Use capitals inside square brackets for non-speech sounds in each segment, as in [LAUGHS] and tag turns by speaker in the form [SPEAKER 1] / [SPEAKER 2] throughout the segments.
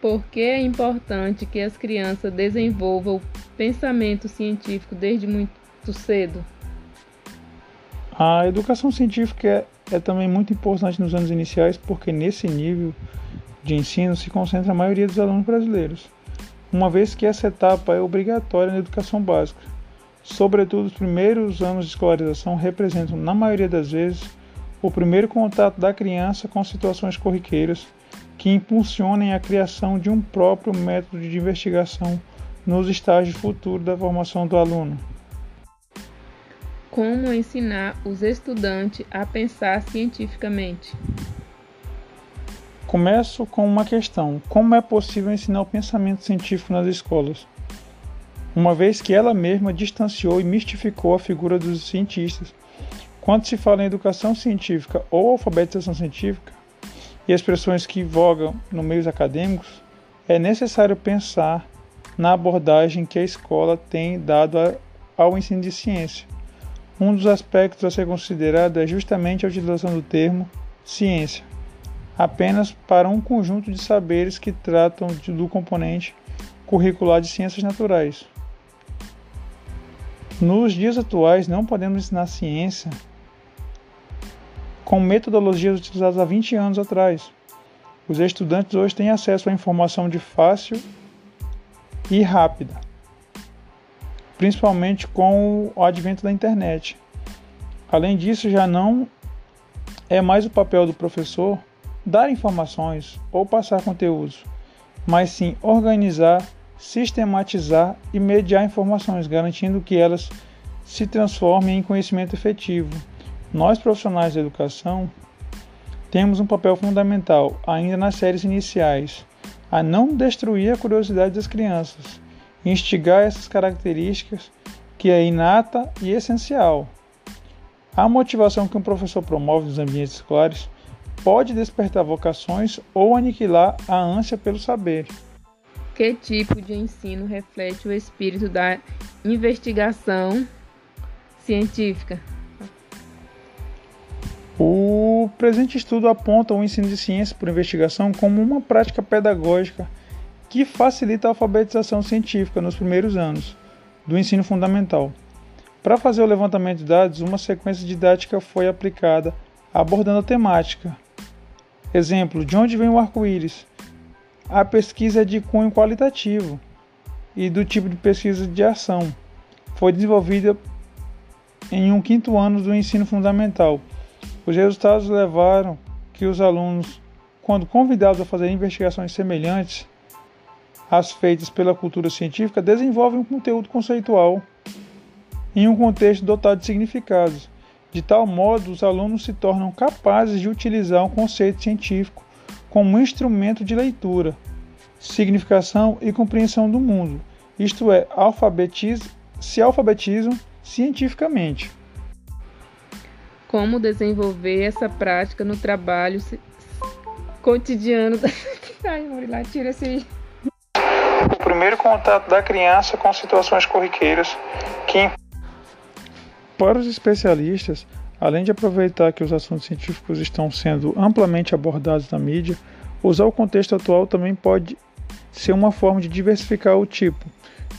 [SPEAKER 1] Por que é importante que as crianças desenvolvam o pensamento científico desde muito cedo?
[SPEAKER 2] A educação científica é, é também muito importante nos anos iniciais, porque nesse nível de ensino se concentra a maioria dos alunos brasileiros, uma vez que essa etapa é obrigatória na educação básica. Sobretudo, os primeiros anos de escolarização representam, na maioria das vezes, o primeiro contato da criança com situações corriqueiras que impulsionem a criação de um próprio método de investigação nos estágios futuros da formação do aluno.
[SPEAKER 1] Como ensinar os estudantes a pensar cientificamente?
[SPEAKER 2] Começo com uma questão: como é possível ensinar o pensamento científico nas escolas? Uma vez que ela mesma distanciou e mistificou a figura dos cientistas. Quando se fala em educação científica ou alfabetização científica, e expressões que vogam no meios acadêmicos, é necessário pensar na abordagem que a escola tem dado ao ensino de ciência. Um dos aspectos a ser considerado é justamente a utilização do termo ciência, apenas para um conjunto de saberes que tratam do componente curricular de ciências naturais. Nos dias atuais, não podemos ensinar ciência com metodologias utilizadas há 20 anos atrás. Os estudantes hoje têm acesso à informação de fácil e rápida, principalmente com o advento da internet. Além disso, já não é mais o papel do professor dar informações ou passar conteúdos, mas sim organizar, sistematizar e mediar informações, garantindo que elas se transformem em conhecimento efetivo nós, profissionais da educação, temos um papel fundamental, ainda nas séries iniciais, a não destruir a curiosidade das crianças, instigar essas características que é inata e essencial. A motivação que um professor promove nos ambientes escolares pode despertar vocações ou aniquilar a ânsia pelo saber.
[SPEAKER 1] Que tipo de ensino reflete o espírito da investigação científica?
[SPEAKER 2] O presente estudo aponta o ensino de ciência por investigação como uma prática pedagógica que facilita a alfabetização científica nos primeiros anos do ensino fundamental. Para fazer o levantamento de dados, uma sequência didática foi aplicada abordando a temática. Exemplo: de onde vem o arco-íris? A pesquisa é de cunho qualitativo e do tipo de pesquisa de ação. Foi desenvolvida em um quinto ano do ensino fundamental os resultados levaram que os alunos, quando convidados a fazer investigações semelhantes às feitas pela cultura científica, desenvolvem um conteúdo conceitual em um contexto dotado de significados. De tal modo, os alunos se tornam capazes de utilizar um conceito científico como instrumento de leitura, significação e compreensão do mundo, isto é, alfabetiz se alfabetizam cientificamente
[SPEAKER 1] como desenvolver essa prática no trabalho cotidiano da. [LAUGHS] Ai, lá, tira esse.
[SPEAKER 2] O primeiro contato da criança com situações corriqueiras que. Para os especialistas, além de aproveitar que os assuntos científicos estão sendo amplamente abordados na mídia, usar o contexto atual também pode ser uma forma de diversificar o tipo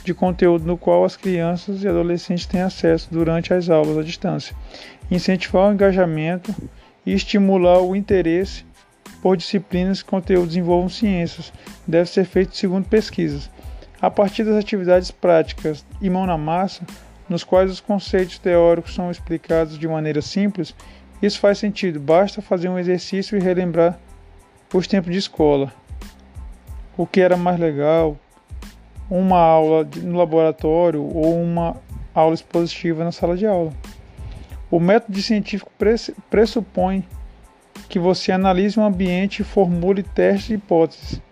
[SPEAKER 2] de conteúdo no qual as crianças e adolescentes têm acesso durante as aulas à distância, incentivar o engajamento e estimular o interesse por disciplinas que conteúdos envolvam ciências. Deve ser feito segundo pesquisas. A partir das atividades práticas e mão na massa, nos quais os conceitos teóricos são explicados de maneira simples, isso faz sentido. Basta fazer um exercício e relembrar os tempos de escola. O que era mais legal, uma aula no laboratório ou uma aula expositiva na sala de aula. O método científico pressupõe que você analise um ambiente e formule testes e hipóteses.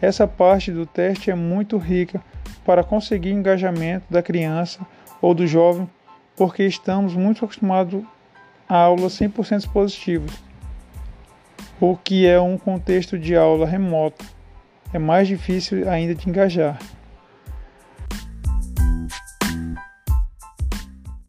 [SPEAKER 2] Essa parte do teste é muito rica para conseguir engajamento da criança ou do jovem, porque estamos muito acostumados a aulas 100% expositivas, o que é um contexto de aula remota. É mais difícil ainda de engajar.